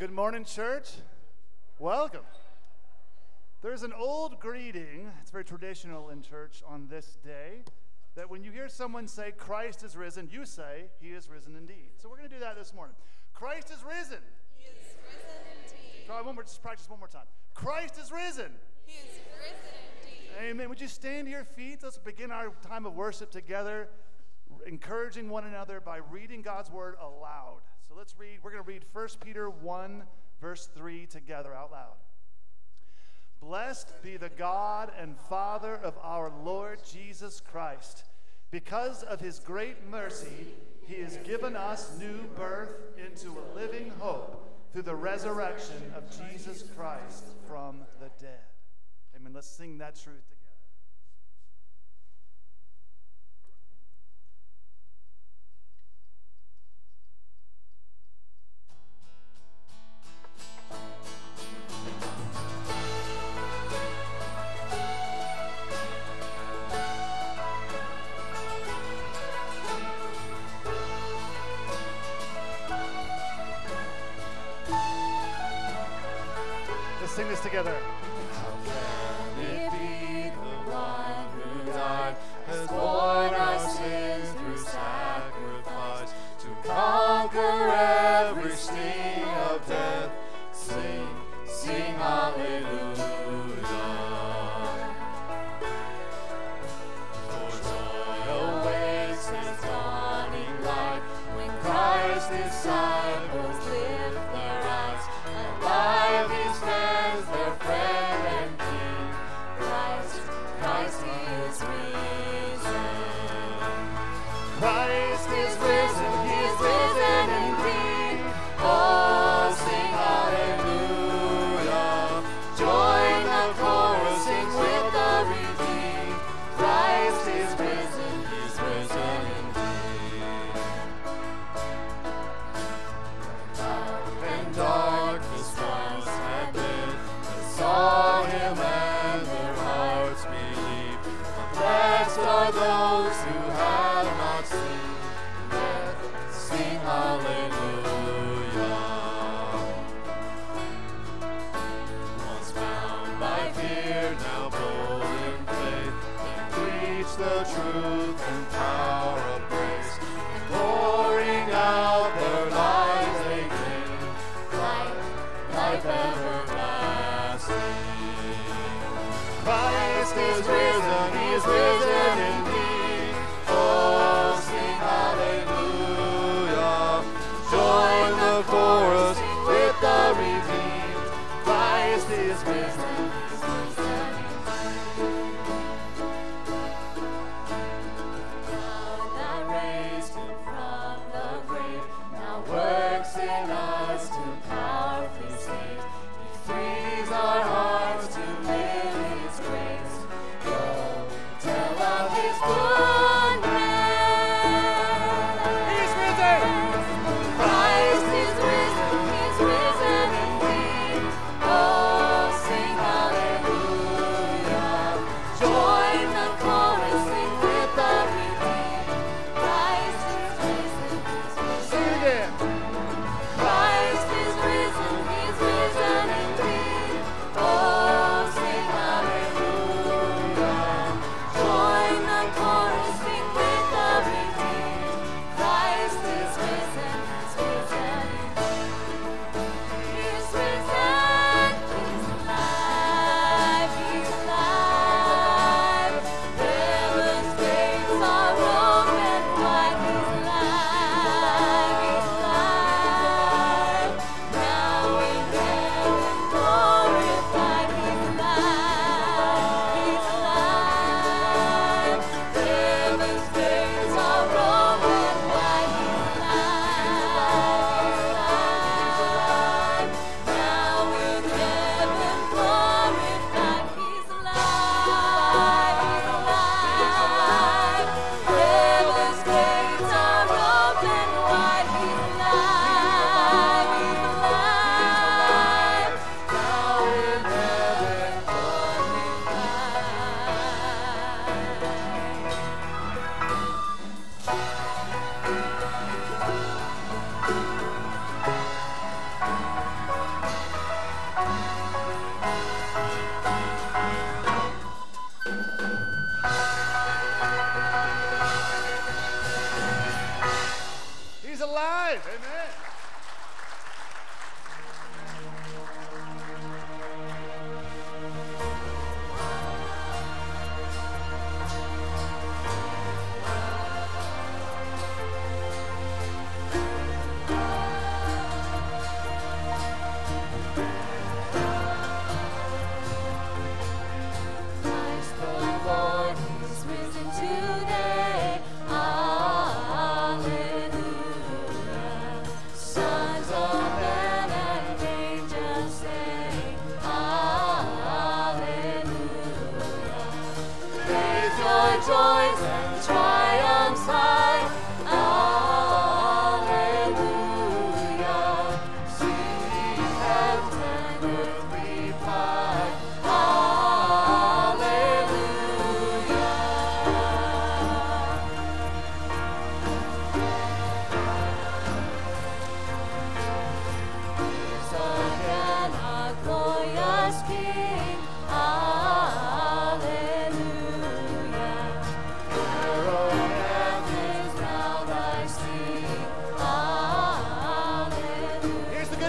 Good morning, church. Welcome. There's an old greeting, it's very traditional in church on this day, that when you hear someone say, Christ is risen, you say, He is risen indeed. So we're going to do that this morning. Christ is risen. He is risen indeed. Try one more, just practice one more time. Christ is risen. He is risen indeed. Amen. Would you stand to your feet? Let's begin our time of worship together, encouraging one another by reading God's word aloud. Let's read, we're going to read 1 Peter 1, verse 3 together out loud. Blessed be the God and Father of our Lord Jesus Christ. Because of his great mercy, he has given us new birth into a living hope through the resurrection of Jesus Christ from the dead. Amen. Let's sing that truth together. Let's sing this together.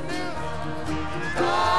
Lord.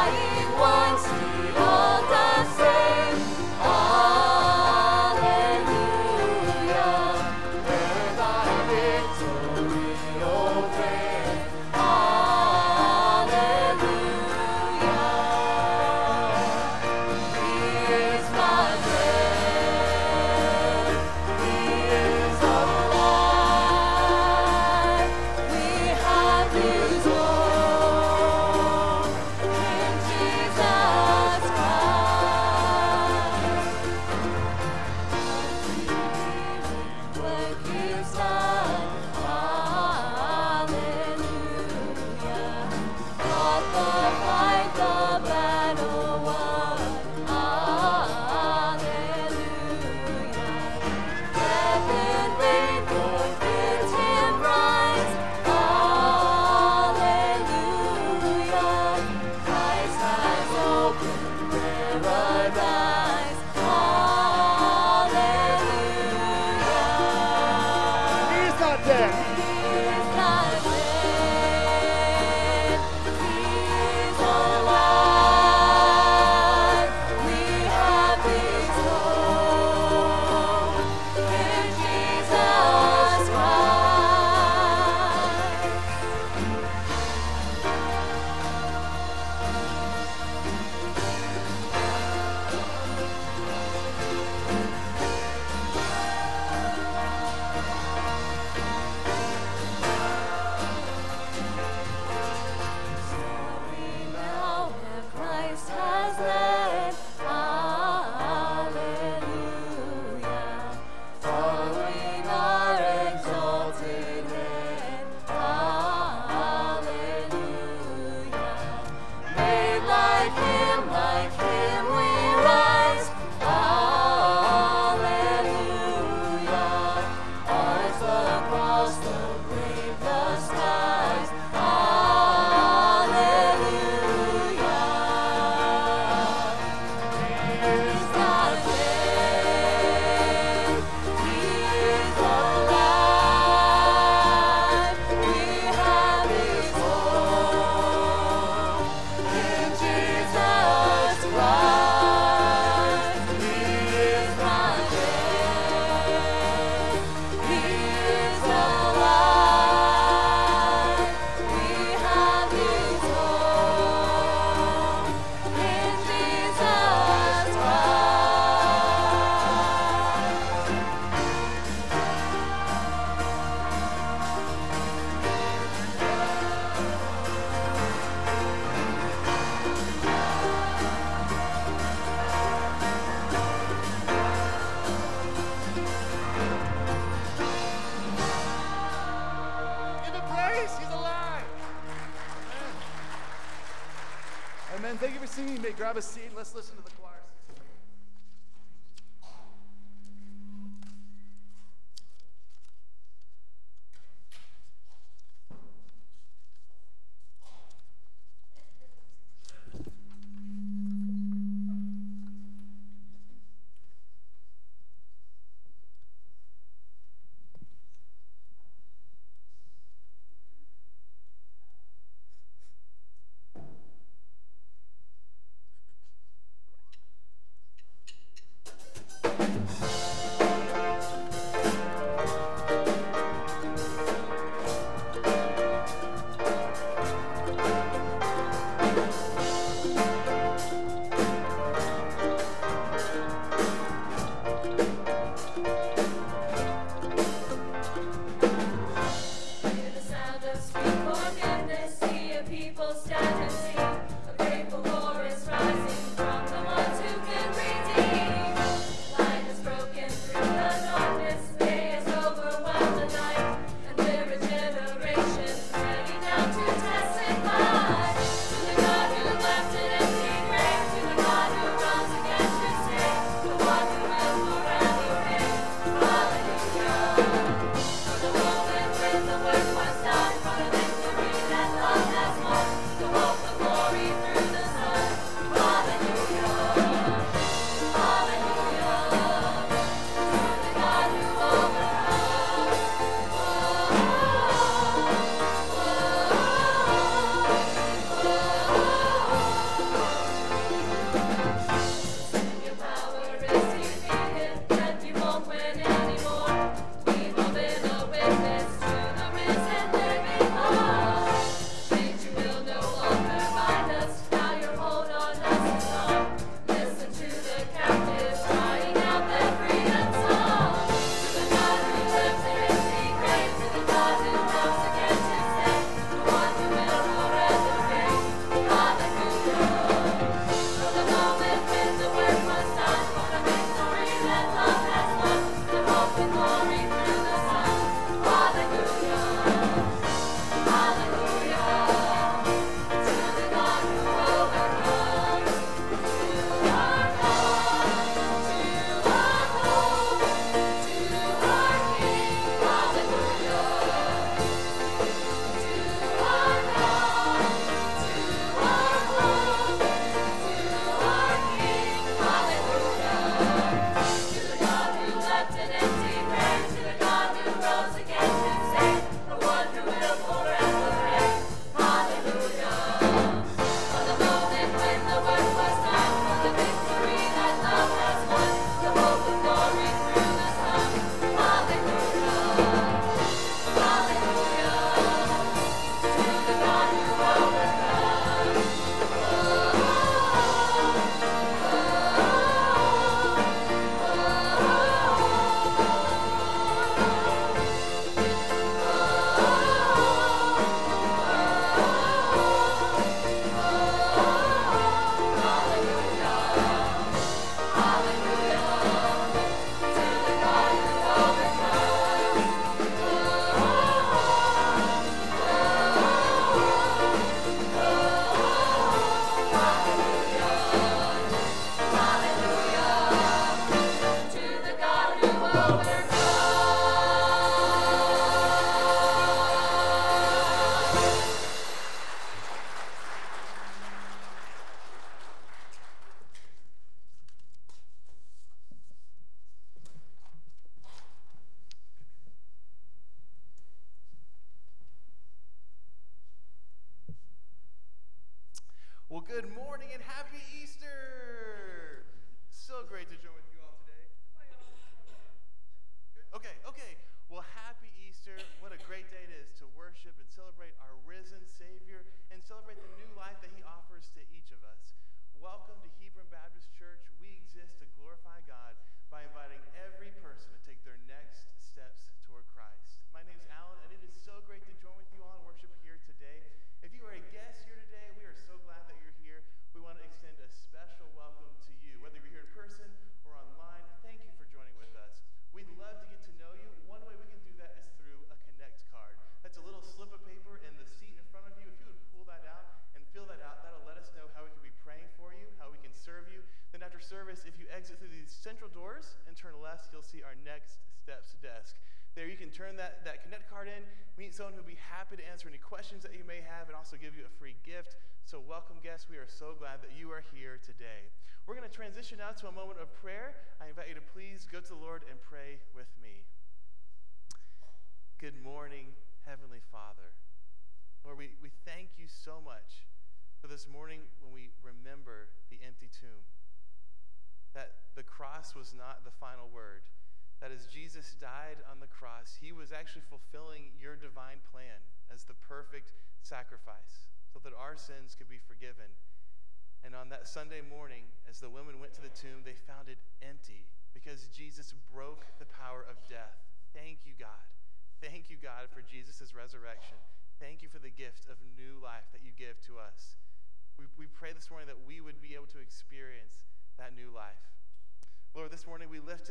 thank you for singing. me. may grab a seat and let's listen to the choir.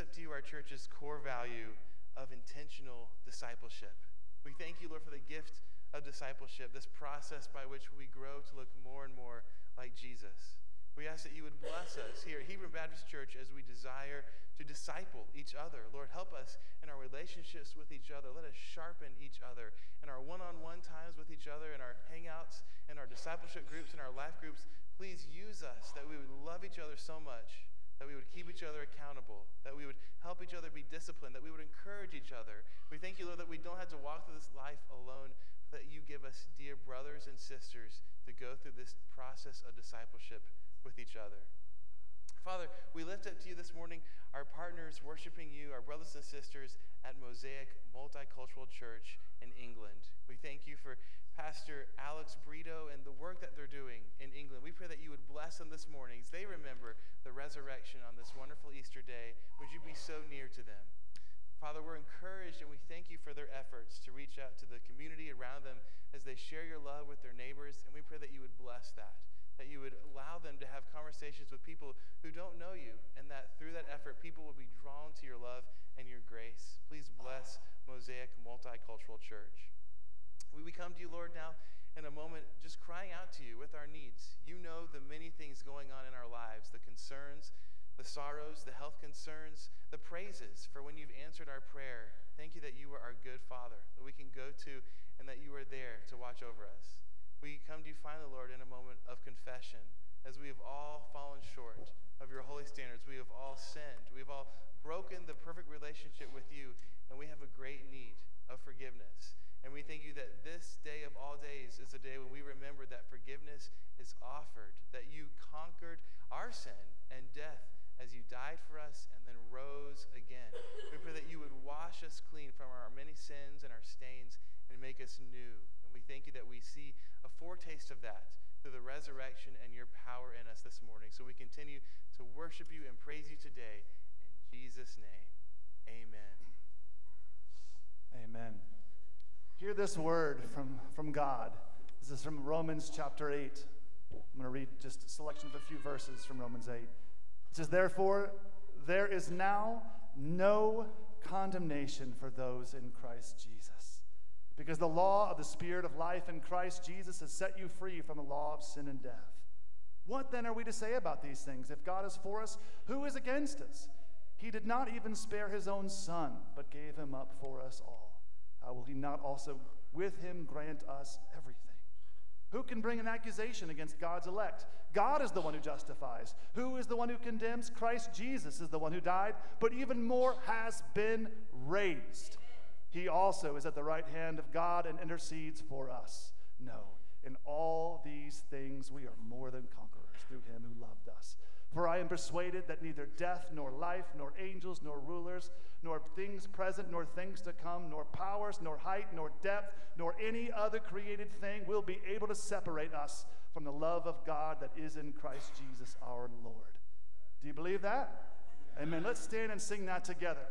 Up to you our church's core value of intentional discipleship. We thank you, Lord, for the gift of discipleship, this process by which we grow to look more and more like Jesus. We ask that you would bless us here at Hebron Baptist Church as we desire to disciple each other. Lord, help us in our relationships with each other. Let us sharpen each other in our one on one times with each other, in our hangouts, in our discipleship groups, in our life groups. Please use us that we would love each other so much that we would keep each other accountable, that we would help each other be disciplined, that we would encourage each other. We thank you, Lord, that we don't have to walk through this life alone, but that you give us dear brothers and sisters to go through this process of discipleship with each other. Father, we lift up to you this morning our partners worshiping you, our brothers and sisters at Mosaic Multicultural Church in England. We thank you for Pastor Alex Brito and the work that they're doing in England. We pray that you would bless them this morning as they remember the resurrection on this wonderful Easter day. Would you be so near to them? Father, we're encouraged and we thank you for their efforts to reach out to the community around them as they share your love with their neighbors. And we pray that you would bless that, that you would allow them to have conversations with people who don't know you, and that through that effort, people will be drawn to your love and your grace. Please bless Mosaic Multicultural Church. We, come to you, Lord, now in a moment just crying out to you with our needs. You know the many things going on in our lives, the concerns, the sorrows, the health concerns, the praises for when you've answered our prayer. Thank you that you are our good Father, that we can go to, and that you are there to watch over us. We come to you finally, Lord, in a moment of confession, as we have all fallen short of your holy standards. We have all sinned. We have all broken the perfect relationship with you, and we have a great need of forgiveness. And we thank you that this day of all days is a day when we remember that forgiveness is offered, that you conquered our sin and death as you died for us and then rose again. We pray that you would wash us clean from our many sins and our stains and make us new. And we thank you that we see a foretaste of that through the resurrection and your power in us this morning. So we continue to worship you and praise you today. In Jesus' name, amen. Amen. Hear this word from, from God. This is from Romans chapter 8. I'm going to read just a selection of a few verses from Romans 8. It says, Therefore, there is now no condemnation for those in Christ Jesus. Because the law of the Spirit of life in Christ Jesus has set you free from the law of sin and death. What then are we to say about these things? If God is for us, who is against us? He did not even spare his own son, but gave him up for us all uh, will he not also with him grant us everything? Who can bring an accusation against God's elect? God is the one who justifies. Who is the one who condemns? Christ Jesus is the one who died, but even more has been raised. He also is at the right hand of God and intercedes for us. No, in all these things we are more than conquerors through him who loved us. For I am persuaded that neither death, nor life, nor angels, nor rulers, nor things present, nor things to come, nor powers, nor height, nor depth, nor any other created thing will be able to separate us from the love of God that is in Christ Jesus our Lord. Do you believe that? Amen. Let's stand and sing that together.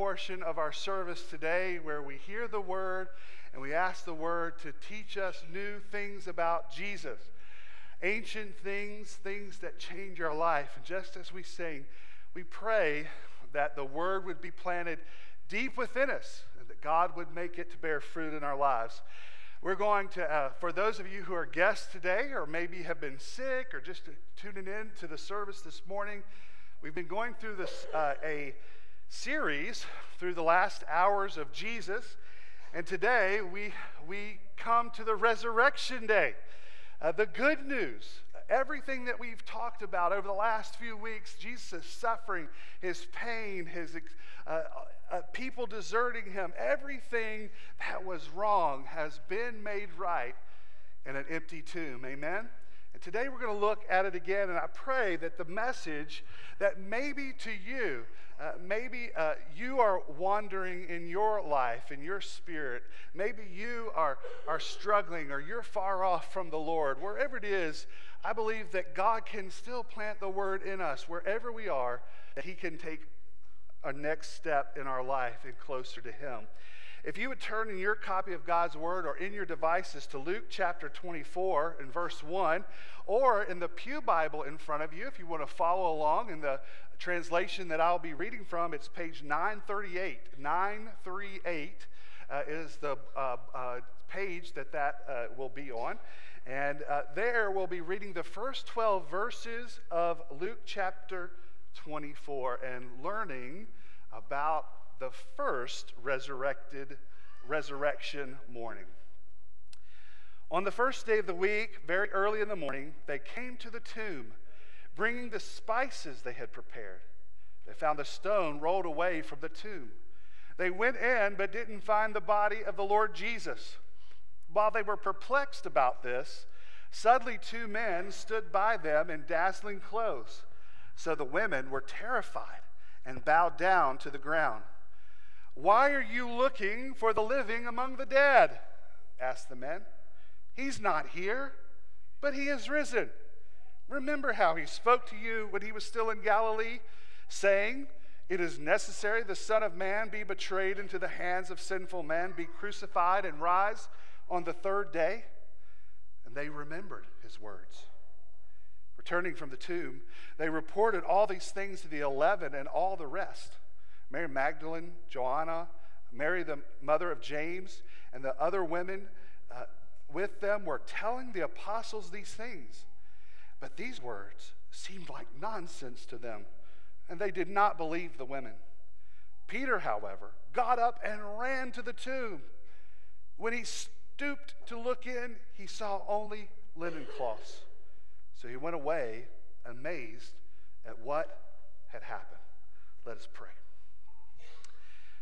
portion of our service today where we hear the word and we ask the word to teach us new things about Jesus. Ancient things, things that change our life. And just as we sing, we pray that the word would be planted deep within us and that God would make it to bear fruit in our lives. We're going to, uh, for those of you who are guests today, or maybe have been sick, or just tuning in to the service this morning, we've been going through this uh, a series through the last hours of Jesus. And today we, we come to the resurrection day. Uh, the good news, everything that we've talked about over the last few weeks Jesus' suffering, his pain, his uh, uh, people deserting him, everything that was wrong has been made right in an empty tomb. Amen? Today we're going to look at it again, and I pray that the message that maybe to you, uh, maybe uh, you are wandering in your life, in your spirit, maybe you are, are struggling or you're far off from the Lord, wherever it is, I believe that God can still plant the word in us wherever we are, that He can take a next step in our life and closer to Him. If you would turn in your copy of God's Word or in your devices to Luke chapter 24 and verse 1, or in the Pew Bible in front of you, if you want to follow along in the translation that I'll be reading from, it's page 938. 938 uh, is the uh, uh, page that that uh, will be on. And uh, there we'll be reading the first 12 verses of Luke chapter 24 and learning about the first resurrected resurrection morning. On the first day of the week, very early in the morning, they came to the tomb, bringing the spices they had prepared. They found the stone rolled away from the tomb. They went in, but didn't find the body of the Lord Jesus. While they were perplexed about this, suddenly two men stood by them in dazzling clothes. So the women were terrified and bowed down to the ground. Why are you looking for the living among the dead? asked the men. He's not here, but he is risen. Remember how he spoke to you when he was still in Galilee, saying, It is necessary the Son of Man be betrayed into the hands of sinful men, be crucified, and rise on the third day? And they remembered his words. Returning from the tomb, they reported all these things to the eleven and all the rest. Mary Magdalene, Joanna, Mary, the mother of James, and the other women uh, with them were telling the apostles these things. But these words seemed like nonsense to them, and they did not believe the women. Peter, however, got up and ran to the tomb. When he stooped to look in, he saw only linen cloths. So he went away amazed at what had happened. Let us pray.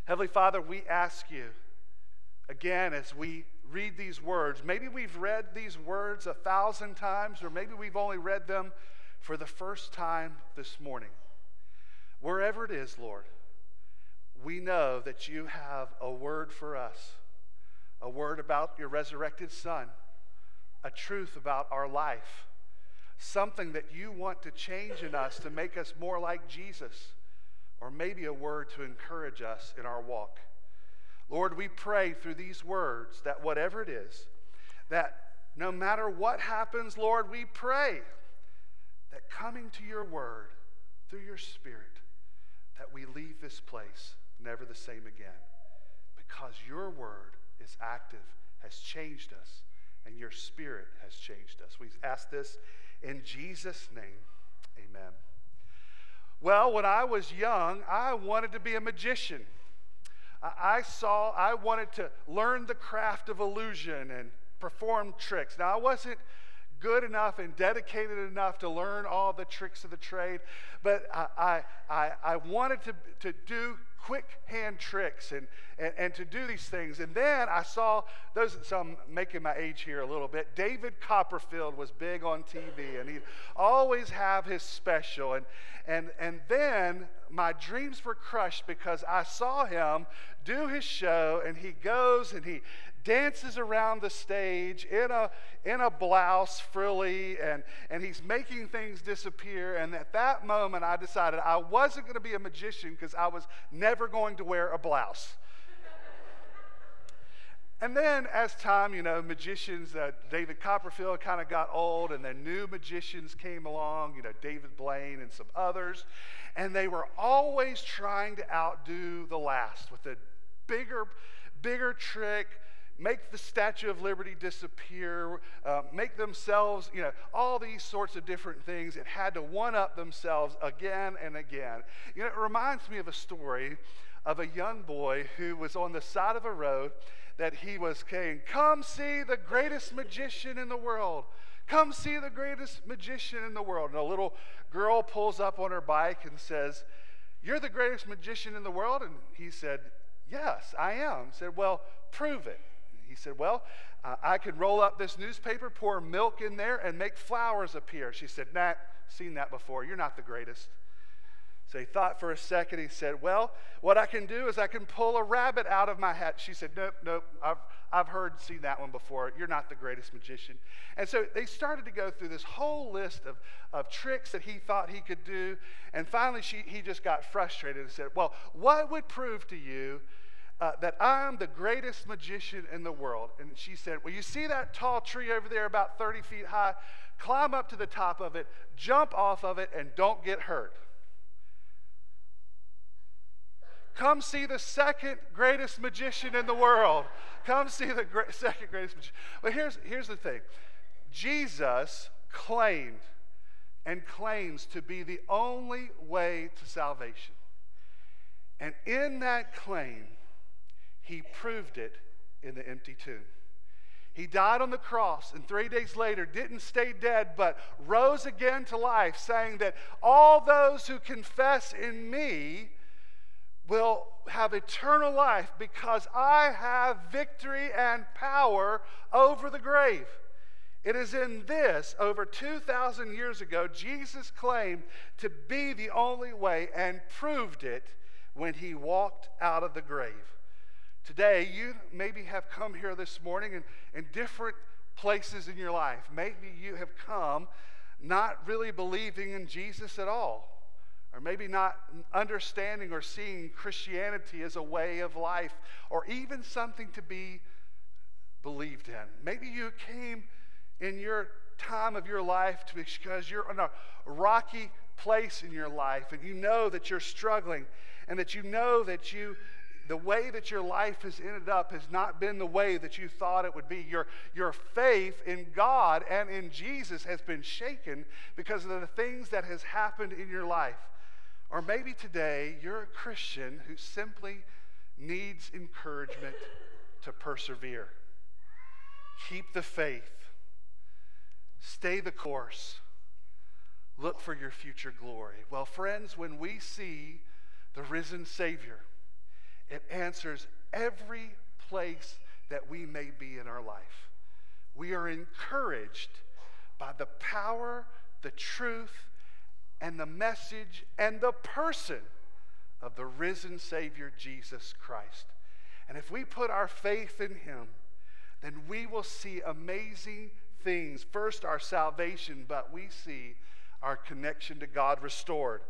Heavenly Father, we ask you again as we read these words. Maybe we've read these words a thousand times, or maybe we've only read them for the first time this morning. Wherever it is, Lord, we know that you have a word for us, a word about your resurrected Son, a truth about our life, something that you want to change in us to make us more like Jesus or maybe a word to encourage us in our walk. Lord, we pray through these words that whatever it is, that no matter what happens, Lord, we pray that coming to your word through your spirit, that we leave this place never the same again. Because your word is active, has changed us, and your spirit has changed us. We ask this in Jesus' name. Amen. Well, when I was young, I wanted to be a magician. I saw, I wanted to learn the craft of illusion and perform tricks. Now, I wasn't good enough and dedicated enough to learn all the tricks of the trade, but I, I, I wanted to, to do quick hand tricks and, and, and, to do these things. And then I saw those, so I'm making my age here a little bit. David Copperfield was big on TV and he'd always have his special. And, and, and then my dreams were crushed because I saw him do his show and he goes and he dances around the stage in a, in a blouse, frilly, and, and he's making things disappear. And at that moment, I decided I wasn't going to be a magician because I was never going to wear a blouse. And then, as time, you know, magicians, uh, David Copperfield kind of got old, and then new magicians came along, you know, David Blaine and some others. And they were always trying to outdo the last with a bigger, bigger trick, make the Statue of Liberty disappear, uh, make themselves, you know, all these sorts of different things. It had to one up themselves again and again. You know, it reminds me of a story of a young boy who was on the side of a road that he was saying, Come see the greatest magician in the world. Come see the greatest magician in the world. And a little girl pulls up on her bike and says, You're the greatest magician in the world? And he said, Yes, I am. Said, Well, prove it. He said, Well, uh, I can roll up this newspaper, pour milk in there, and make flowers appear. She said, Nah, seen that before. You're not the greatest. So he thought for a second. He said, Well, what I can do is I can pull a rabbit out of my hat. She said, Nope, nope. I've, I've heard, seen that one before. You're not the greatest magician. And so they started to go through this whole list of, of tricks that he thought he could do. And finally, she, he just got frustrated and said, Well, what would prove to you uh, that I'm the greatest magician in the world? And she said, Well, you see that tall tree over there about 30 feet high? Climb up to the top of it, jump off of it, and don't get hurt. Come see the second greatest magician in the world. Come see the great, second greatest magician. But here's, here's the thing Jesus claimed and claims to be the only way to salvation. And in that claim, he proved it in the empty tomb. He died on the cross and three days later didn't stay dead, but rose again to life, saying that all those who confess in me will have eternal life because I have victory and power over the grave. It is in this, over 2,000 years ago, Jesus claimed to be the only way and proved it when he walked out of the grave. Today, you maybe have come here this morning in, in different places in your life. Maybe you have come not really believing in Jesus at all or maybe not understanding or seeing Christianity as a way of life, or even something to be believed in. Maybe you came in your time of your life to, because you're in a rocky place in your life and you know that you're struggling and that you know that you the way that your life has ended up has not been the way that you thought it would be. Your, your faith in God and in Jesus has been shaken because of the things that has happened in your life. Or maybe today you're a Christian who simply needs encouragement to persevere. Keep the faith. Stay the course. Look for your future glory. Well, friends, when we see the risen Savior, it answers every place that we may be in our life. We are encouraged by the power, the truth, and the message and the person of the risen Savior Jesus Christ. And if we put our faith in Him, then we will see amazing things. First, our salvation, but we see our connection to God restored.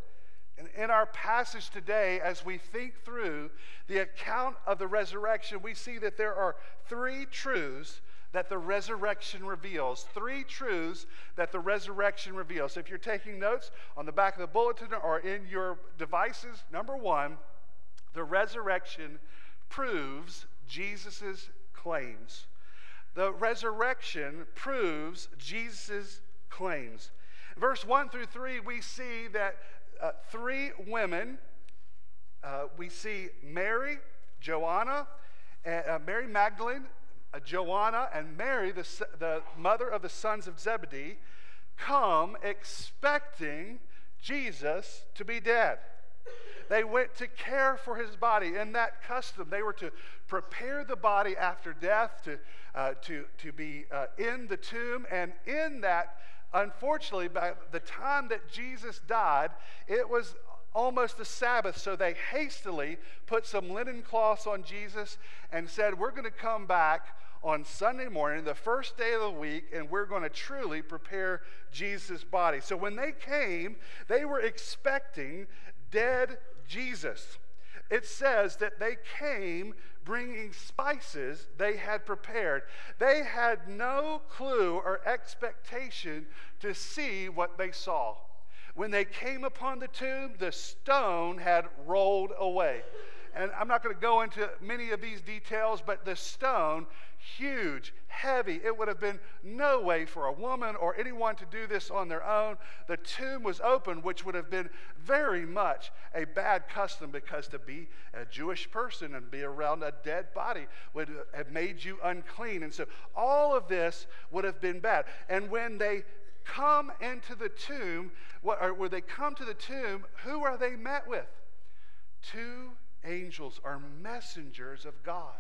In our passage today, as we think through the account of the resurrection, we see that there are three truths that the resurrection reveals. Three truths that the resurrection reveals. So if you're taking notes on the back of the bulletin or in your devices, number one, the resurrection proves Jesus' claims. The resurrection proves Jesus' claims. Verse 1 through 3, we see that uh, three women, uh, we see Mary, Joanna, uh, Mary Magdalene, uh, Joanna and Mary, the, the mother of the sons of Zebedee, come expecting Jesus to be dead. They went to care for his body. In that custom, they were to prepare the body after death to, uh, to, to be uh, in the tomb. And in that, unfortunately, by the time that Jesus died, it was almost the Sabbath, so they hastily put some linen cloths on Jesus and said, We're going to come back on Sunday morning, the first day of the week, and we're going to truly prepare Jesus' body. So when they came, they were expecting dead Jesus. It says that they came bringing spices they had prepared. They had no clue or expectation to see what they saw. When they came upon the tomb, the stone had rolled away. and I'm not going to go into many of these details, but the stone, huge, heavy. It would have been no way for a woman or anyone to do this on their own. The tomb was open, which would have been very much a bad custom because to be a Jewish person and be around a dead body would have made you unclean. And so all of this would have been bad. And when they come into the tomb, what, or when they come to the tomb, who are they met with? Two angels are messengers of God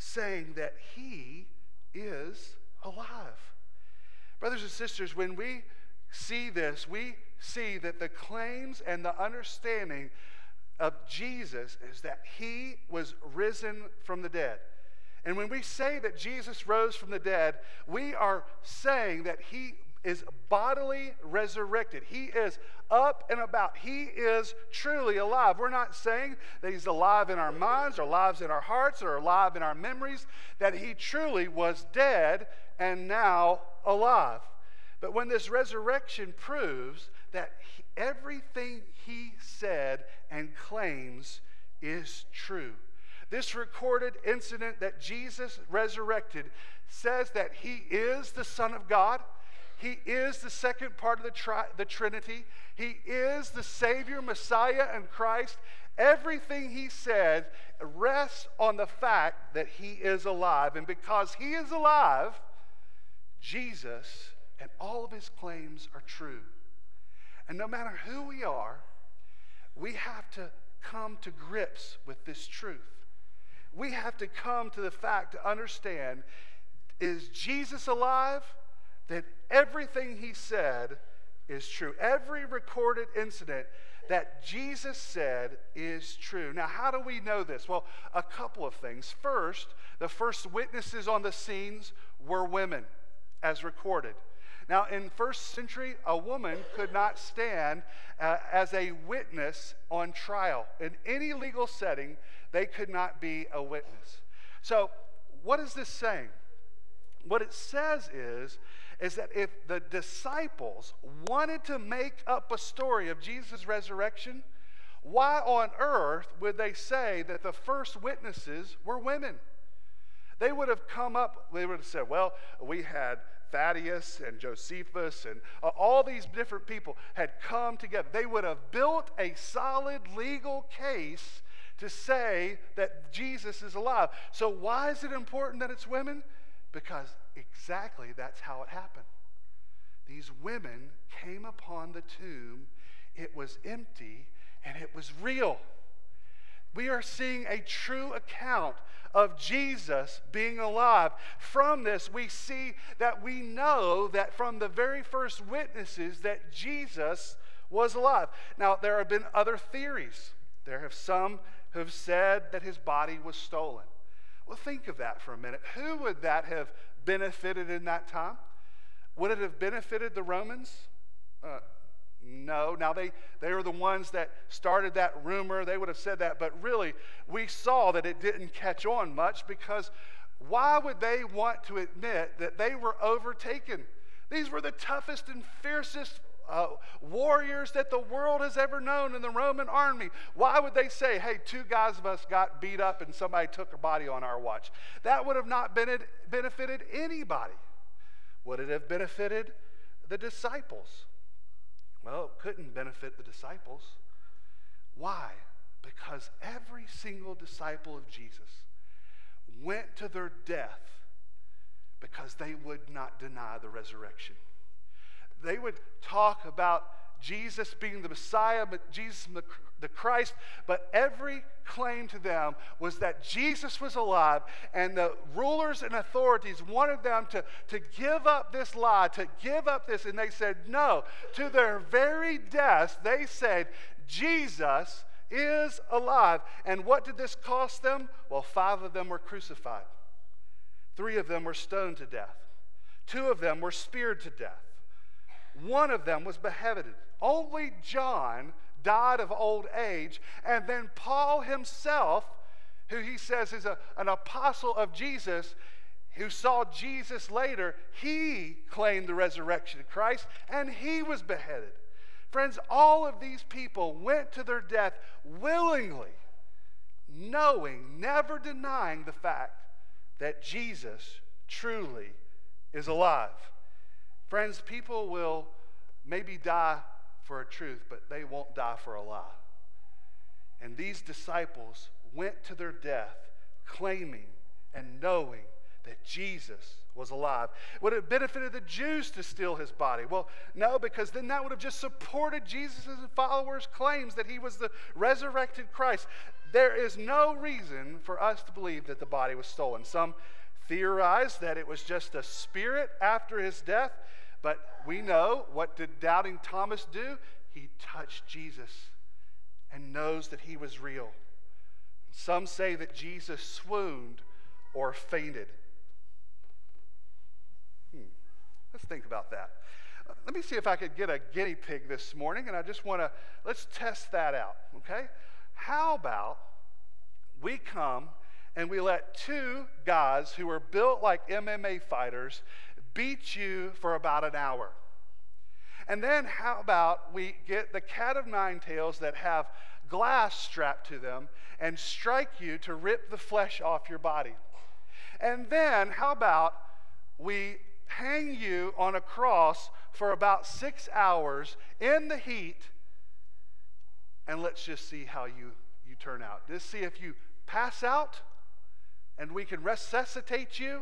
saying that He is alive. Brothers and sisters, when we see this, we see that the claims and the understanding of Jesus is that He was risen from the dead. And when we say that Jesus rose from the dead, we are saying that He is bodily resurrected. He is up and about. He is truly alive. We're not saying that he's alive in our minds or alive in our hearts or alive in our memories, that he truly was dead and now alive. But when this resurrection proves that he, everything he said and claims is true. This recorded incident that Jesus resurrected says that he is the Son of God he is the second part of the, tri- the Trinity. He is the Savior, Messiah, and Christ. Everything he said rests on the fact that he is alive. And because he is alive, Jesus and all of his claims are true. And no matter who we are, we have to come to grips with this truth. We have to come to the fact to understand is Jesus alive? That everything he said is true. Every recorded incident that Jesus said is true. Now, how do we know this? Well, a couple of things. First, the first witnesses on the scenes were women, as recorded. Now, in first century, a woman could not stand uh, as a witness on trial. In any legal setting, they could not be a witness. So, what is this saying? What it says is is that if the disciples wanted to make up a story of Jesus' resurrection, why on earth would they say that the first witnesses were women? They would have come up, they would have said, well, we had Thaddeus and Josephus and uh, all these different people had come together. They would have built a solid legal case to say that Jesus is alive. So, why is it important that it's women? Because exactly that's how it happened. These women came upon the tomb, it was empty, and it was real. We are seeing a true account of Jesus being alive. From this, we see that we know that from the very first witnesses that Jesus was alive. Now, there have been other theories. There have some who have said that his body was stolen. Well, think of that for a minute. Who would that have benefited in that time? Would it have benefited the Romans? Uh, no. Now, they, they were the ones that started that rumor. They would have said that. But really, we saw that it didn't catch on much because why would they want to admit that they were overtaken? These were the toughest and fiercest uh, warriors that the world has ever known in the Roman army. Why would they say, hey, two guys of us got beat up and somebody took a body on our watch? That would have not benefited anybody. Would it have benefited the disciples? Well, it couldn't benefit the disciples. Why? Because every single disciple of Jesus went to their death because they would not deny the resurrection. They would talk about Jesus being the Messiah, but Jesus the, the Christ, but every claim to them was that Jesus was alive, and the rulers and authorities wanted them to, to give up this lie, to give up this, and they said no. To their very death, they said, Jesus is alive. And what did this cost them? Well, five of them were crucified, three of them were stoned to death, two of them were speared to death. One of them was beheaded. Only John died of old age. And then Paul himself, who he says is a, an apostle of Jesus, who saw Jesus later, he claimed the resurrection of Christ and he was beheaded. Friends, all of these people went to their death willingly knowing, never denying the fact that Jesus truly is alive. Friends, people will maybe die for a truth, but they won't die for a lie. And these disciples went to their death claiming and knowing that Jesus was alive. Would it have benefited the Jews to steal his body? Well, no, because then that would have just supported Jesus' followers' claims that he was the resurrected Christ. There is no reason for us to believe that the body was stolen. Some theorize that it was just a spirit after his death, but we know what did doubting Thomas do? He touched Jesus and knows that he was real. Some say that Jesus swooned or fainted. Hmm. Let's think about that. Uh, let me see if I could get a guinea pig this morning, and I just want to let's test that out, okay? How about we come and we let two guys who are built like MMA fighters beat you for about an hour? And then how about we get the cat of nine tails that have glass strapped to them and strike you to rip the flesh off your body? And then how about we hang you on a cross for about six hours in the heat and let's just see how you, you turn out. Just see if you pass out and we can resuscitate you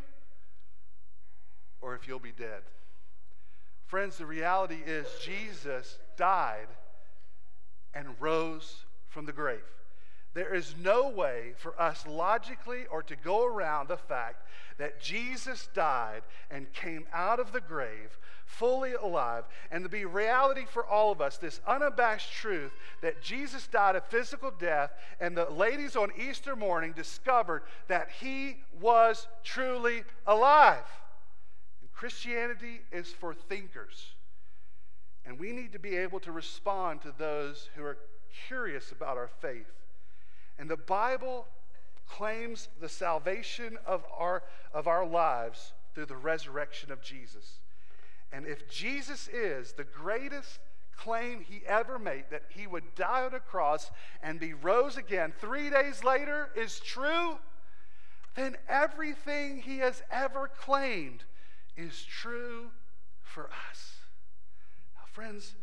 or if you'll be dead. Friends, the reality is Jesus died and rose from the grave. There is no way for us logically or to go around the fact that Jesus died and came out of the grave fully alive, and to be reality for all of us this unabashed truth that Jesus died a physical death, and the ladies on Easter morning discovered that he was truly alive. And Christianity is for thinkers. And we need to be able to respond to those who are curious about our faith. And the Bible claims the salvation of our, of our lives through the resurrection of Jesus. And if Jesus is the greatest claim he ever made, that he would die on a cross and be rose again three days later, is true, then everything he has ever claimed is true for us. Now, friends,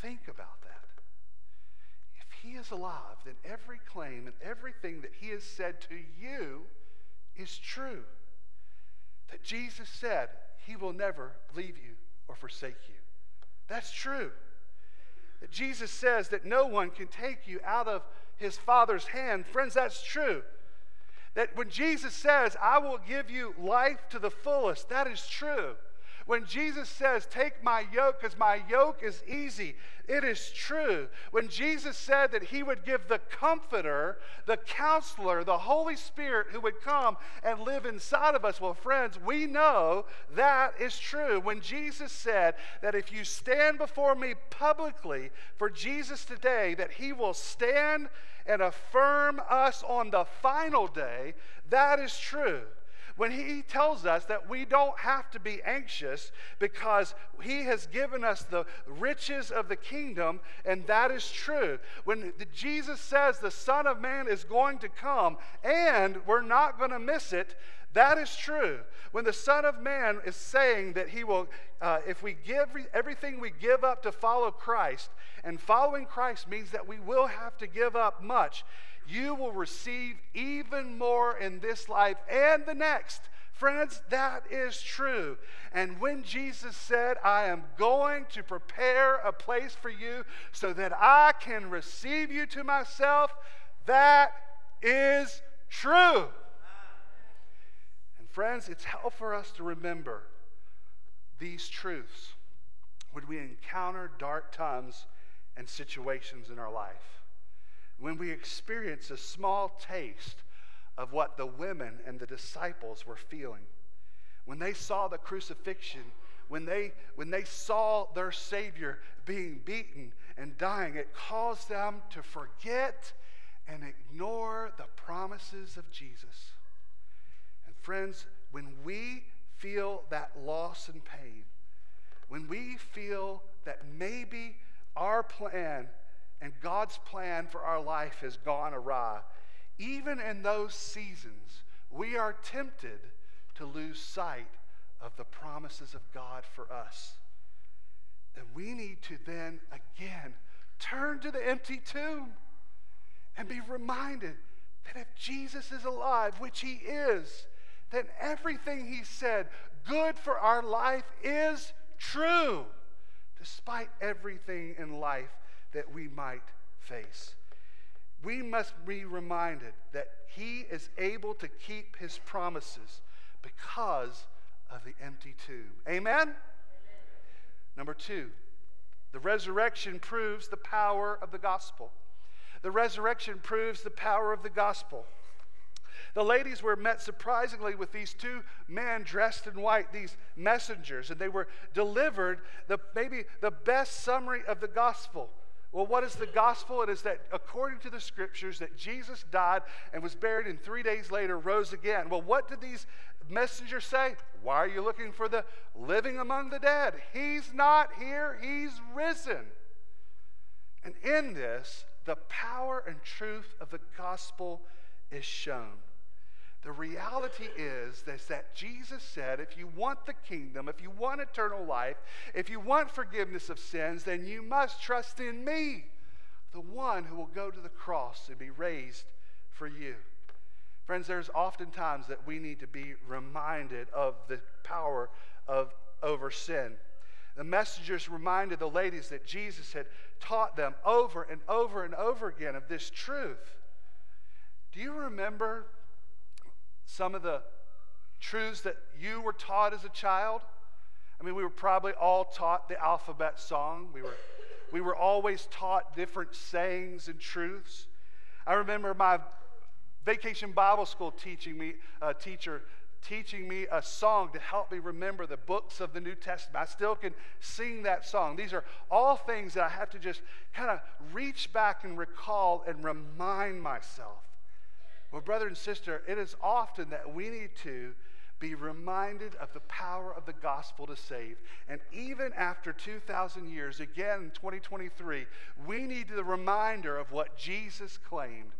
think about that If he is alive, then every claim and everything that he has said to you is true. That Jesus said he will never leave you or forsake you. That's true. Jesus says that no one can take you out of his Father's hand. Friends, that's true. That when Jesus says, I will give you life to the fullest, that is true. When Jesus says, Take my yoke because my yoke is easy, it is true. When Jesus said that he would give the comforter, the counselor, the Holy Spirit who would come and live inside of us, well, friends, we know that is true. When Jesus said that if you stand before me publicly for Jesus today, that he will stand and affirm us on the final day, that is true when he tells us that we don't have to be anxious because he has given us the riches of the kingdom, and that is true. When Jesus says the Son of Man is going to come and we're not going to miss it, that is true. When the Son of Man is saying that he will, uh, if we give everything we give up to follow Christ, and following Christ means that we will have to give up much you will receive even more in this life and the next. Friends, that is true. And when Jesus said, I am going to prepare a place for you so that I can receive you to myself, that is true. And friends, it's helpful for us to remember these truths when we encounter dark times and situations in our life when we experience a small taste of what the women and the disciples were feeling. When they saw the crucifixion, when they, when they saw their Savior being beaten and dying, it caused them to forget and ignore the promises of Jesus. And friends, when we feel that loss and pain, when we feel that maybe our plan and God's plan for our life has gone awry, even in those seasons, we are tempted to lose sight of the promises of God for us. And we need to then again turn to the empty tomb and be reminded that if Jesus is alive, which he is, then everything he said, good for our life, is true, despite everything in life that we might face. We must be reminded that he is able to keep his promises because of the empty tomb. Amen? Amen? Number two, the resurrection proves the power of the gospel. The resurrection proves the power of the gospel. The ladies were met surprisingly with these two men dressed in white, these messengers, and they were delivered the, maybe the best summary of the gospel. Well, what is the gospel? It is that according to the scriptures that Jesus died and was buried and 3 days later rose again. Well, what did these messengers say? Why are you looking for the living among the dead? He's not here, he's risen. And in this, the power and truth of the gospel is shown. The reality is, is that Jesus said, if you want the kingdom, if you want eternal life, if you want forgiveness of sins, then you must trust in me, the one who will go to the cross and be raised for you. Friends, there's often times that we need to be reminded of the power of over sin. The messengers reminded the ladies that Jesus had taught them over and over and over again of this truth. Do you remember some of the truths that you were taught as a child? I mean, we were probably all taught the alphabet song. We were, we were always taught different sayings and truths. I remember my vacation Bible school teaching me, uh, teacher teaching me a song to help me remember the books of the New Testament. I still can sing that song. These are all things that I have to just kind of reach back and recall and remind myself. Well, brother and sister, it is often that we need to be reminded of the power of the gospel to save. And even after 2,000 years, again in 2023, we need the reminder of what Jesus claimed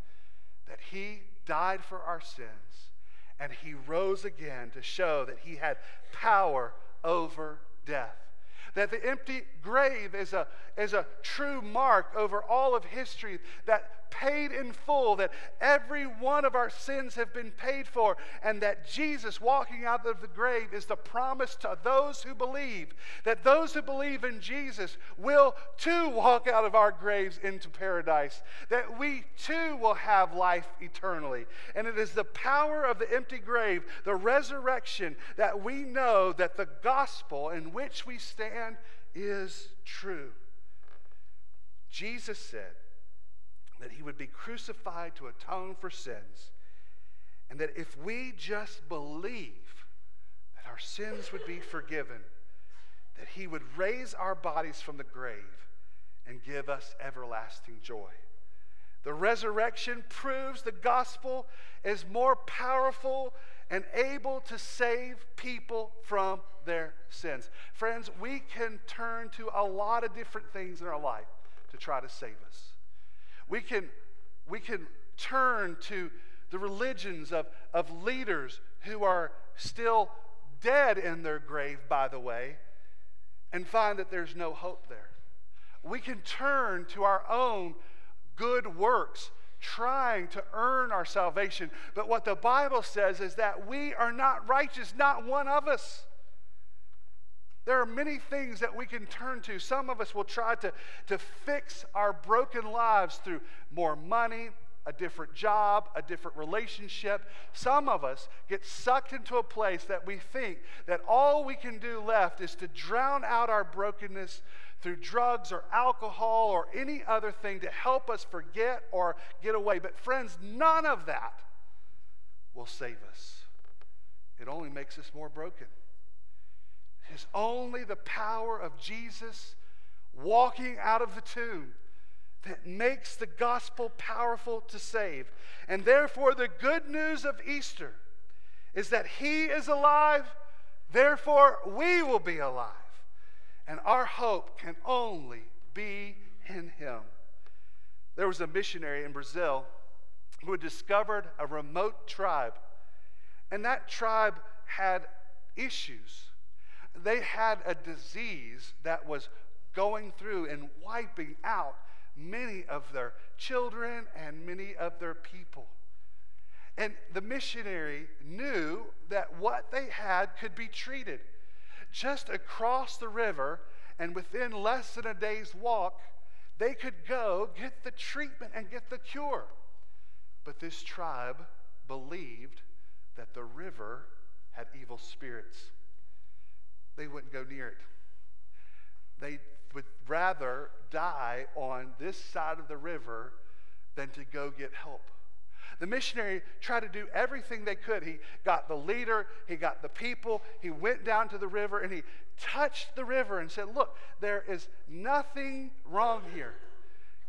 that he died for our sins and he rose again to show that he had power over death. That the empty grave is a, is a true mark over all of history that paid in full, that every one of our sins have been paid for, and that Jesus walking out of the grave is the promise to those who believe, that those who believe in Jesus will too walk out of our graves into paradise, that we too will have life eternally. And it is the power of the empty grave, the resurrection, that we know that the gospel in which we stand is true. Jesus said, that he would be crucified to atone for sins, and that if we just believe that our sins would be forgiven, that he would raise our bodies from the grave and give us everlasting joy. The resurrection proves the gospel is more powerful and able to save people from their sins. Friends, we can turn to a lot of different things in our life to try to save us. We can, we can turn to the religions of, of leaders who are still dead in their grave, by the way, and find that there's no hope there. We can turn to our own good works, trying to earn our salvation. But what the Bible says is that we are not righteous, not one of us. There are many things that we can turn to. Some of us will try to, to fix our broken lives through more money, a different job, a different relationship. Some of us get sucked into a place that we think that all we can do left is to drown out our brokenness through drugs or alcohol or any other thing to help us forget or get away. But, friends, none of that will save us. It only makes us more broken. It is only the power of Jesus walking out of the tomb that makes the gospel powerful to save. And therefore, the good news of Easter is that He is alive, therefore, we will be alive. And our hope can only be in Him. There was a missionary in Brazil. who had discovered a remote tribe. And that tribe had issues. They had a disease that was going through and wiping out many of their children and many of their people. And the missionary knew that what they had could be treated. Just across the river, and within less than a day's walk, they could go get the treatment and get the cure. But this tribe believed that the river had evil spirits. They wouldn't go near it. They would rather die on this side of the river than to go get help. The missionary tried to do everything they could. He got the leader, he got the people, he went down to the river and he touched the river and said, Look, there is nothing wrong here.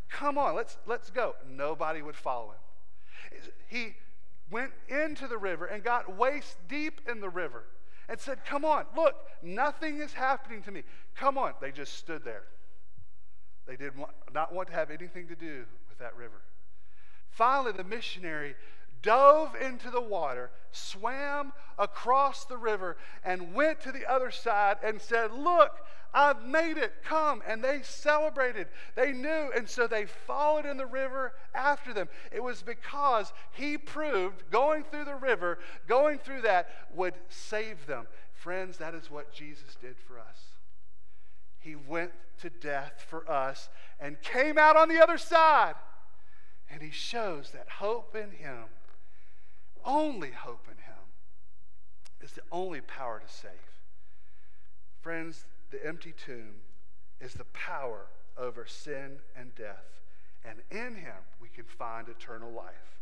Come on, let's, let's go. Nobody would follow him. He went into the river and got waist deep in the river and said, Come on, look, nothing is happening to me. Come on. They just stood there. They did not want to have anything to do with that river. Finally, the missionary dove into the water, swam across the river, and went to the other side and said, Look, I've made it. Come. And they celebrated. They knew. And so they followed in the river after them. It was because he proved going through the river, going through that would save them. Friends, that is what Jesus did for us. He went to death for us and came out on the other side. And he shows that hope in him, only hope in him, is the only power to save. Friends, the empty tomb is the power over sin and death. And in him, we can find eternal life.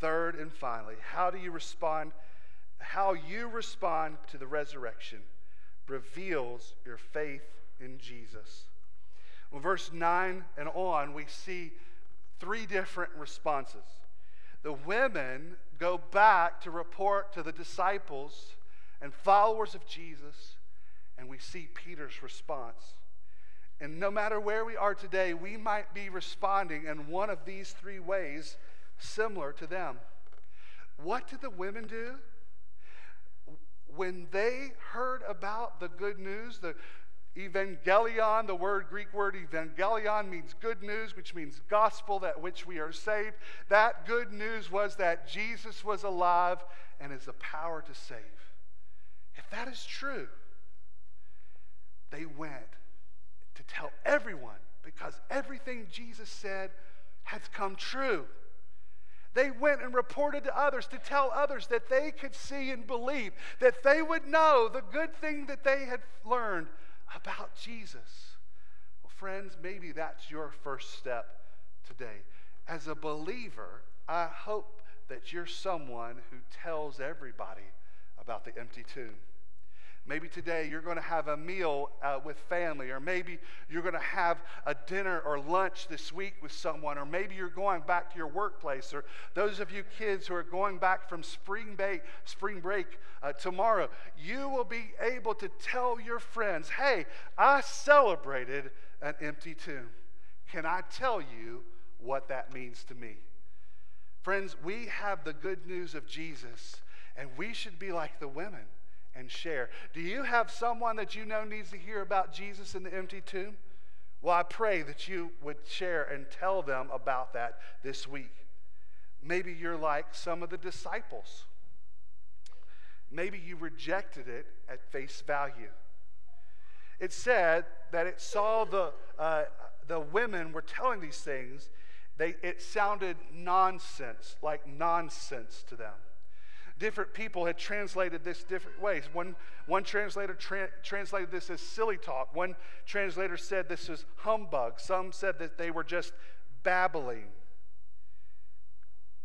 Third and finally, how do you respond? How you respond to the resurrection reveals your faith in Jesus. Well, verse 9 and on, we see three different responses. The women go back to report to the disciples and followers of Jesus, and we see Peter's response. And no matter where we are today, we might be responding in one of these three ways similar to them. What did the women do? When they heard about the good news, the, Evangelion, the word Greek word evangelion means good news, which means gospel that which we are saved. That good news was that Jesus was alive and is the power to save. If that is true, they went to tell everyone because everything Jesus said has come true. They went and reported to others to tell others that they could see and believe, that they would know the good thing that they had learned about Jesus. Well, friends, maybe that's your first step today. As a believer, I hope that you're someone who tells everybody about the empty tomb. Maybe today you're going to have a meal uh, with family, or maybe you're going to have a dinner or lunch this week with someone, or maybe you're going back to your workplace, or those of you kids who are going back from spring break, spring break uh, tomorrow, you will be able to tell your friends, hey, I celebrated an empty tomb. Can I tell you what that means to me? Friends, we have the good news of Jesus, and we should be like the women and share. Do you have someone that you know needs to hear about Jesus in the empty tomb? Well, I pray that you would share and tell them about that this week. Maybe you're like some of the disciples. Maybe you rejected it at face value. It said that it saw the, uh, the women were telling these things, they, it sounded nonsense, like nonsense to them different people had translated this different ways. One, one translator tra- translated this as silly talk. One translator said this is humbug. Some said that they were just babbling.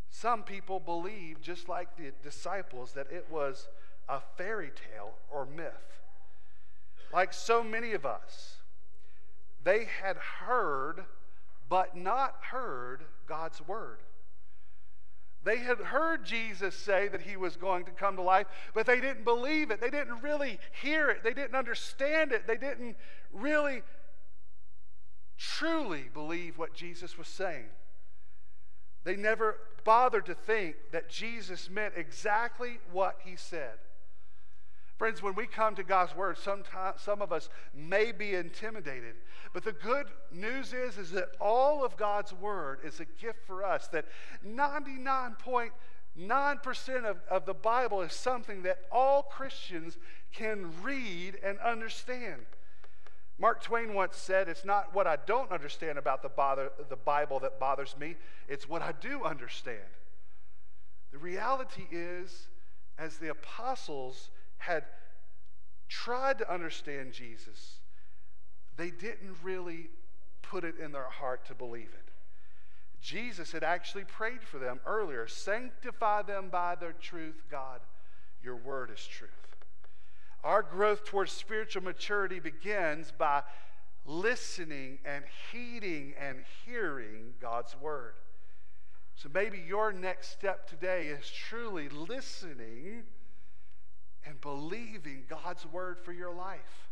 Some people believed, just like the disciples, that it was a fairy tale or myth. Like so many of us, they had heard, but not heard God's word. They had heard Jesus say that he was going to come to life, but they didn't believe it. They didn't really hear it. They didn't understand it. They didn't really, truly believe what Jesus was saying. They never bothered to think that Jesus meant exactly what he said. Friends, when we come to God's word, sometimes some of us may be intimidated. But the good news is, is that all of God's word is a gift for us. That 99.9% of, of the Bible is something that all Christians can read and understand. Mark Twain once said, It's not what I don't understand about the, bother, the Bible that bothers me, it's what I do understand. The reality is, as the apostles had tried to understand Jesus, they didn't really put it in their heart to believe it. Jesus had actually prayed for them earlier Sanctify them by their truth, God. Your word is truth. Our growth towards spiritual maturity begins by listening and heeding and hearing God's word. So maybe your next step today is truly listening and believing God's word for your life.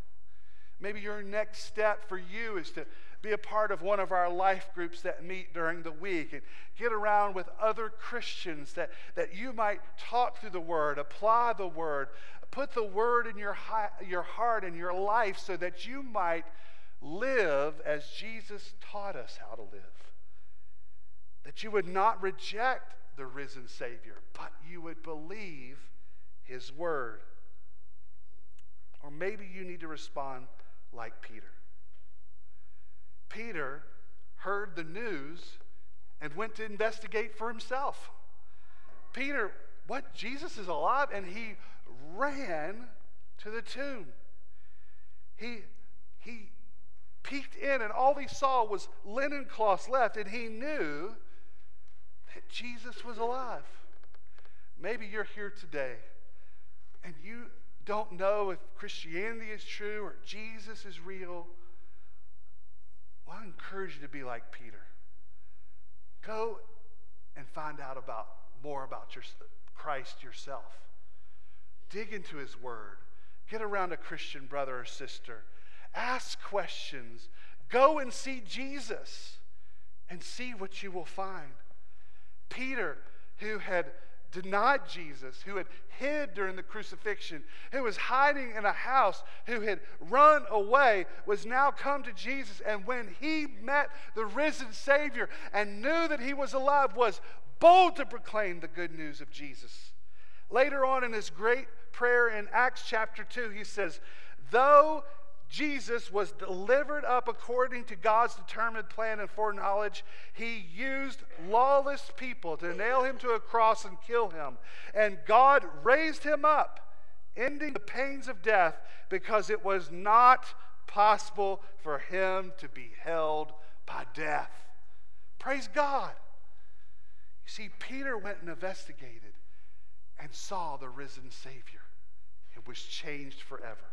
Maybe your next step for you is to be a part of one of our life groups that meet during the week and get around with other Christians that, that you might talk through the Word, apply the Word, put the Word in your, your heart and your life so that you might live as Jesus taught us how to live. That you would not reject the risen Savior, but you would believe His Word. Or maybe you need to respond like Peter. Peter heard the news and went to investigate for himself. Peter, what? Jesus is alive? And he ran to the tomb. He, he peeked in, and all he saw was linen cloths left, and he knew that Jesus was alive. Maybe you're here today and you don't know if Christianity is true or Jesus is real. Well, I encourage you to be like Peter. Go and find out about more about your, Christ yourself. Dig into his word. Get around a Christian brother or sister. Ask questions. Go and see Jesus and see what you will find. Peter, who had denied Jesus, who had hid during the crucifixion, who was hiding in a house, who had run away, was now come to Jesus. And when he met the risen Savior and knew that he was alive, was bold to proclaim the good news of Jesus. Later on in his great prayer in Acts chapter 2, he says, Though Jesus was delivered up according to God's determined plan and foreknowledge. He used lawless people to nail him to a cross and kill him. And God raised him up, ending the pains of death because it was not possible for him to be held by death. Praise God. You see, Peter went and investigated and saw the risen Savior. It was changed forever.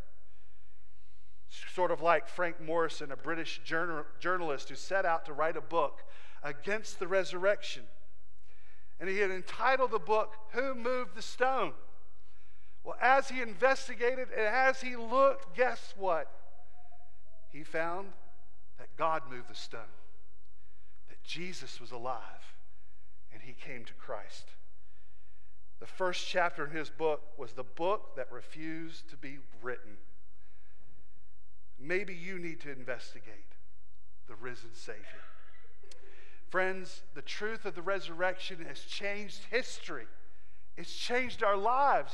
Sort of like Frank Morison, a British journal, journalist who set out to write a book against the resurrection. And he had entitled the book, Who Moved the Stone? Well, as he investigated and as he looked, guess what? He found that God moved the stone, that Jesus was alive, and he came to Christ. The first chapter in his book was the book that refused to be written. Maybe you need to investigate the risen Savior. Friends, the truth of the resurrection has changed history, it's changed our lives.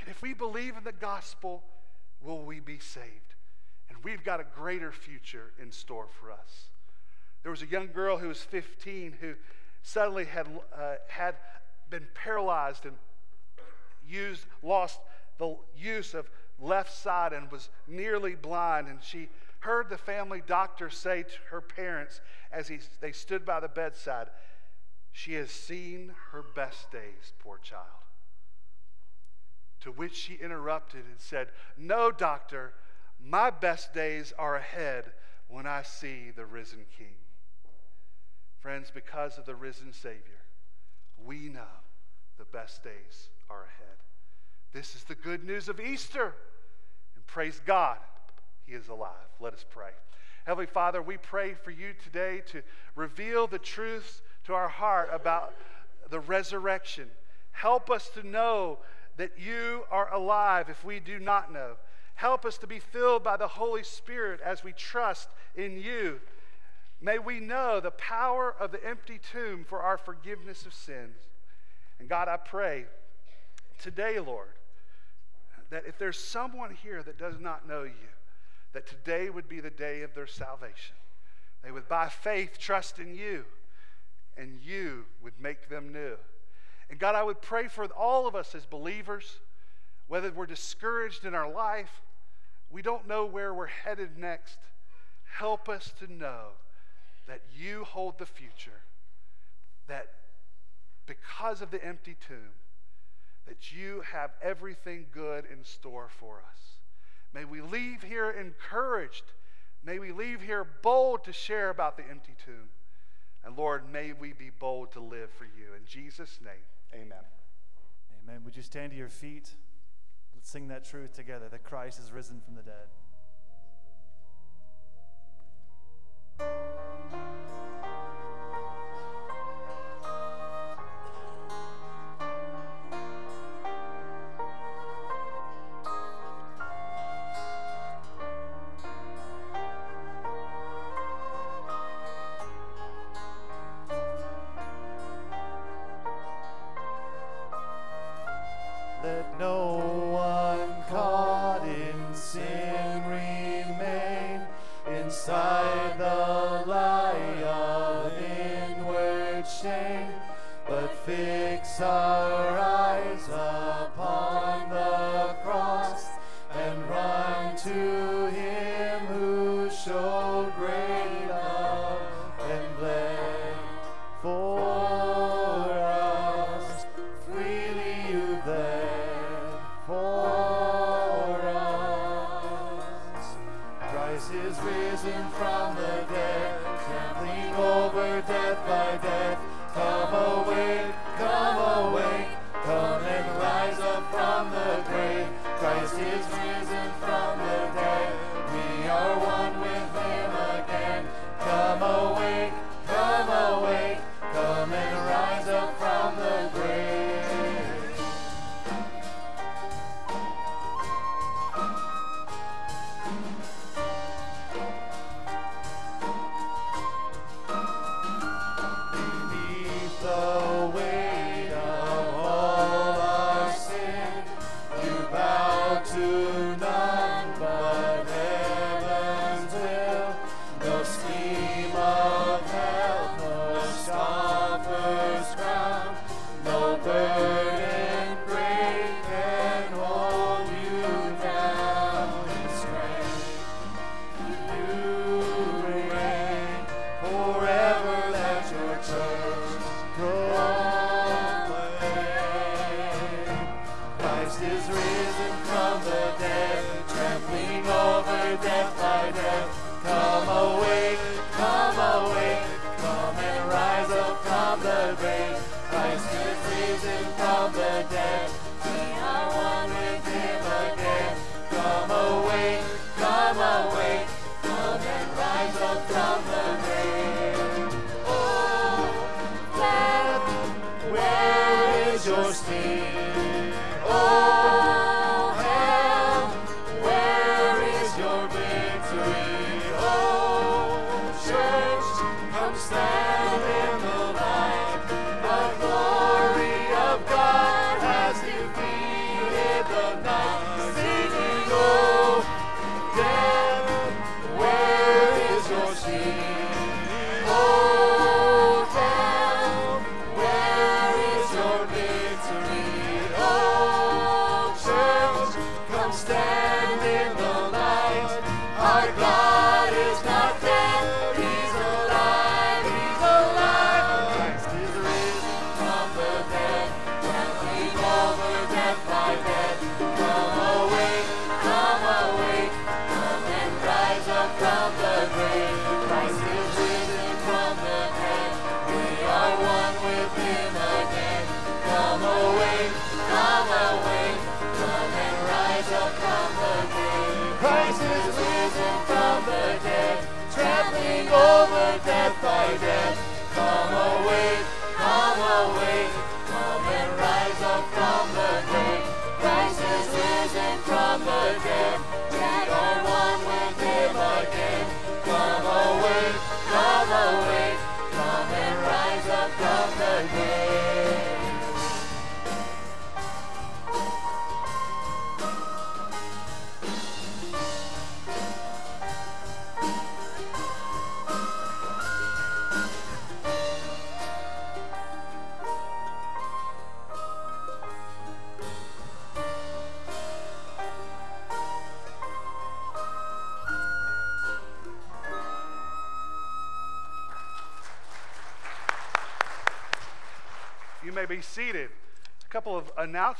And if we believe in the gospel, will we be saved? And we've got a greater future in store for us. There was a young girl who was 15 who suddenly had, uh, had been paralyzed and used, lost the use of left side and was nearly blind. And she heard the family doctor say to her parents as he, they stood by the bedside, She has seen her best days, poor child. To which she interrupted and said, No, doctor, my best days are ahead when I see the risen King. Friends, because of the risen Savior, we know the best days are ahead. This is the good news of Easter. And praise God, He is alive. Let us pray. Heavenly Father, we pray for you today to reveal the truths to our heart about the resurrection. Help us to know that you are alive if we do not know. Help us to be filled by the Holy Spirit as we trust in you. May we know the power of the empty tomb for our forgiveness of sins. And God, I pray today, Lord, that if there's someone here that does not know you, that today would be the day of their salvation. They would, by faith, trust in you, and you would make them new. And God, I would pray for all of us as believers, whether we're discouraged in our life, we don't know where we're headed next. Help us to know that you hold the future, that because of the empty tomb, that you have everything good in store for us. May we leave here encouraged. May we leave here bold to share about the empty tomb. And Lord, may we be bold to live for you. In Jesus' name, amen. Amen. Would you stand to your feet? Let's sing that truth together that Christ is risen from the dead.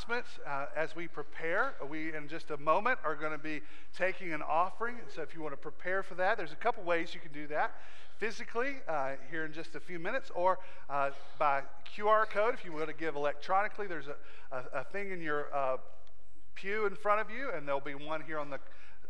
Announcements uh, as we prepare. We, in just a moment, are going to be taking an offering. So, if you want to prepare for that, there's a couple ways you can do that physically uh, here in just a few minutes, or uh, by QR code. If you want to give electronically, there's a, a, a thing in your uh, pew in front of you, and there'll be one here on the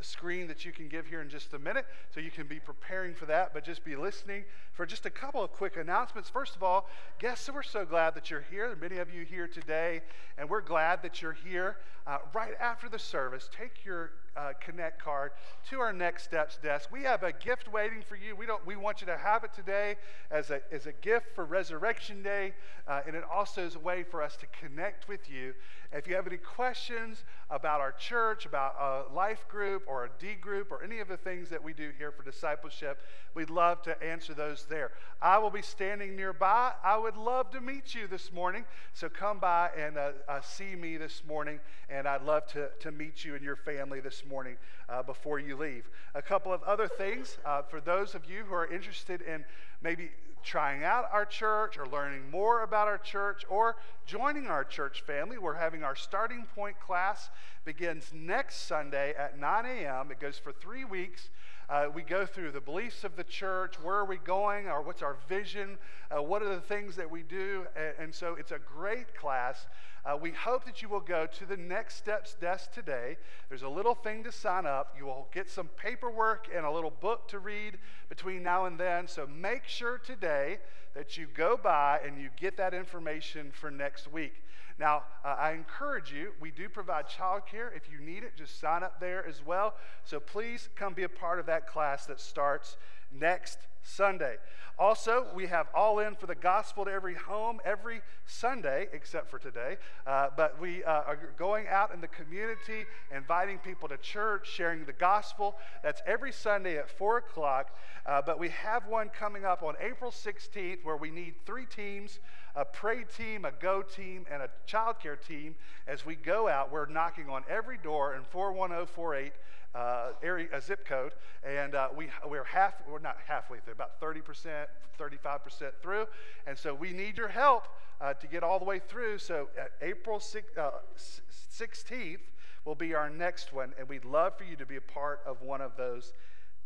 screen that you can give here in just a minute. So you can be preparing for that, but just be listening for just a couple of quick announcements. First of all, guests, we're so glad that you're here. Many of you here today, and we're glad that you're here. Uh, right after the service, take your uh, Connect card to our Next Steps desk. We have a gift waiting for you. We don't. We want you to have it today as a as a gift for Resurrection Day, uh, and it also is a way for us to connect with you. If you have any questions about our church, about a life group or a D group, or any of the things that we do here for discipleship, we'd love to answer those there. I will be standing nearby. I would love to meet you this morning. So come by and uh, uh, see me this morning, and I'd love to, to meet you and your family this morning uh, before you leave. A couple of other things uh, for those of you who are interested in maybe trying out our church or learning more about our church or joining our church family. We're having our starting point class begins next Sunday at 9 a.m. It goes for three weeks. Uh, we go through the beliefs of the church, where are we going, or what's our vision, uh, what are the things that we do, and, and so it's a great class. Uh, we hope that you will go to the Next Steps desk today. There's a little thing to sign up. You will get some paperwork and a little book to read between now and then. So make sure today that you go by and you get that information for next week. Now, uh, I encourage you, we do provide childcare. If you need it, just sign up there as well. So please come be a part of that class that starts next Sunday. Also, we have All In for the Gospel to Every Home every Sunday, except for today. Uh, but we uh, are going out in the community, inviting people to church, sharing the gospel. That's every Sunday at 4 o'clock. Uh, but we have one coming up on April 16th where we need three teams a pray team, a go team, and a childcare team. As we go out, we're knocking on every door in 41048 uh, area, a zip code, and uh, we, we're half, we're not halfway through, about 30%, 35% through, and so we need your help uh, to get all the way through. So April 6, 16th uh, will be our next one, and we'd love for you to be a part of one of those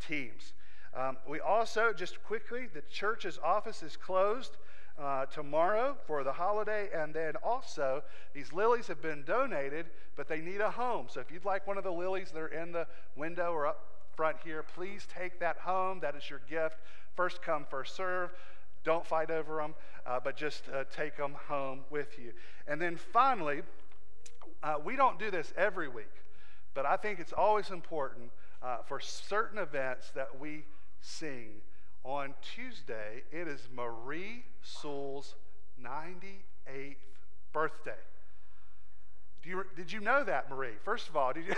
teams. Um, we also, just quickly, the church's office is closed uh, tomorrow for the holiday. And then also, these lilies have been donated, but they need a home. So if you'd like one of the lilies that are in the window or up front here, please take that home. That is your gift. First come, first serve. Don't fight over them, uh, but just uh, take them home with you. And then finally, uh, we don't do this every week, but I think it's always important uh, for certain events that we sing on Tuesday, it is Marie Sewell's 98th birthday. You, did you know that, Marie? First of all, did you?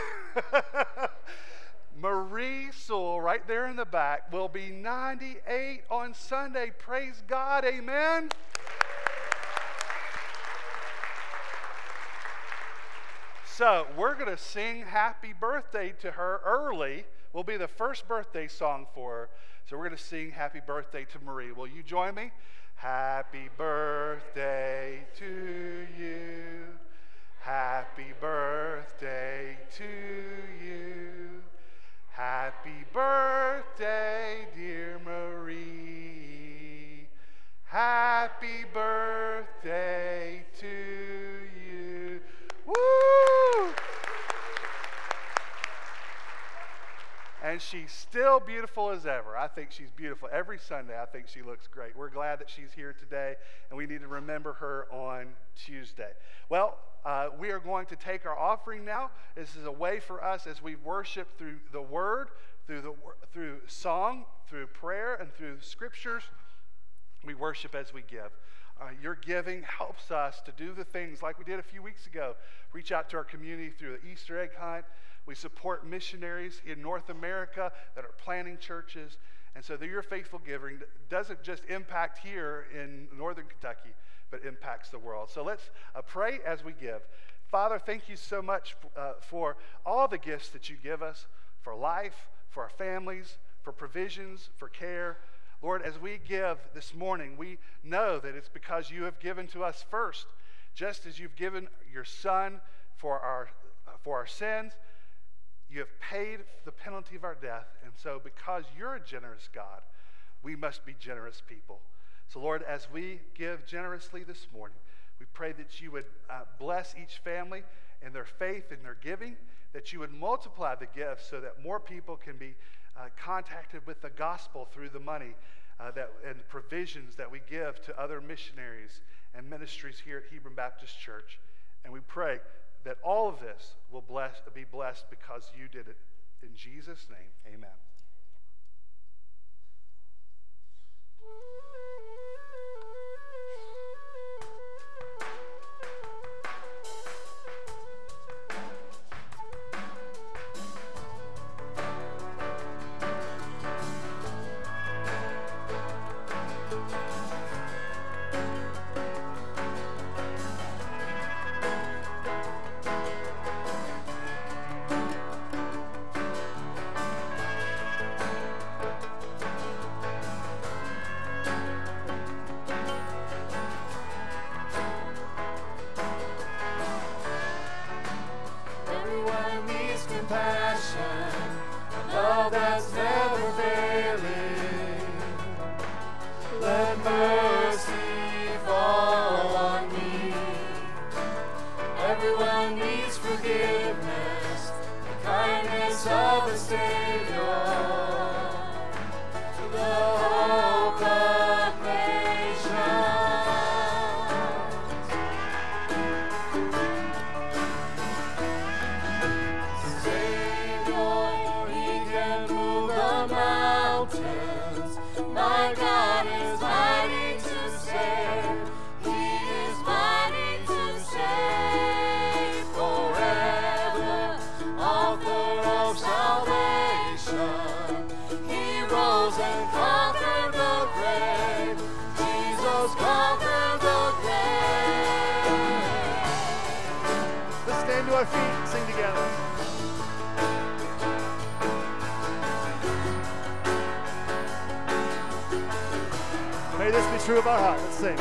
Marie Sewell, right there in the back, will be 98 on Sunday. Praise God. Amen. So, we're going to sing happy birthday to her early. Will be the first birthday song for her. So we're going to sing Happy Birthday to Marie. Will you join me? Happy birthday to you. Happy birthday to you. Happy birthday, dear Marie. Happy birthday to you. Woo! And she's still beautiful as ever. I think she's beautiful every Sunday. I think she looks great. We're glad that she's here today, and we need to remember her on Tuesday. Well, uh, we are going to take our offering now. This is a way for us as we worship through the Word, through the through song, through prayer, and through scriptures. We worship as we give. Uh, your giving helps us to do the things like we did a few weeks ago. Reach out to our community through the Easter egg hunt. We support missionaries in North America that are planting churches. And so your faithful giving doesn't just impact here in northern Kentucky, but impacts the world. So let's uh, pray as we give. Father, thank you so much uh, for all the gifts that you give us for life, for our families, for provisions, for care. Lord, as we give this morning, we know that it's because you have given to us first, just as you've given your Son for our, uh, for our sins. You have paid the penalty of our death. And so, because you're a generous God, we must be generous people. So, Lord, as we give generously this morning, we pray that you would uh, bless each family in their faith and their giving, that you would multiply the gifts so that more people can be uh, contacted with the gospel through the money uh, that, and provisions that we give to other missionaries and ministries here at Hebron Baptist Church. And we pray that all of this will bless, be blessed because you did it. In Jesus' name, amen. True of our heart. Let's sing.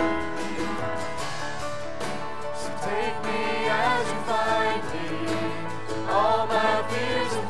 So take me as you find me, all my fears and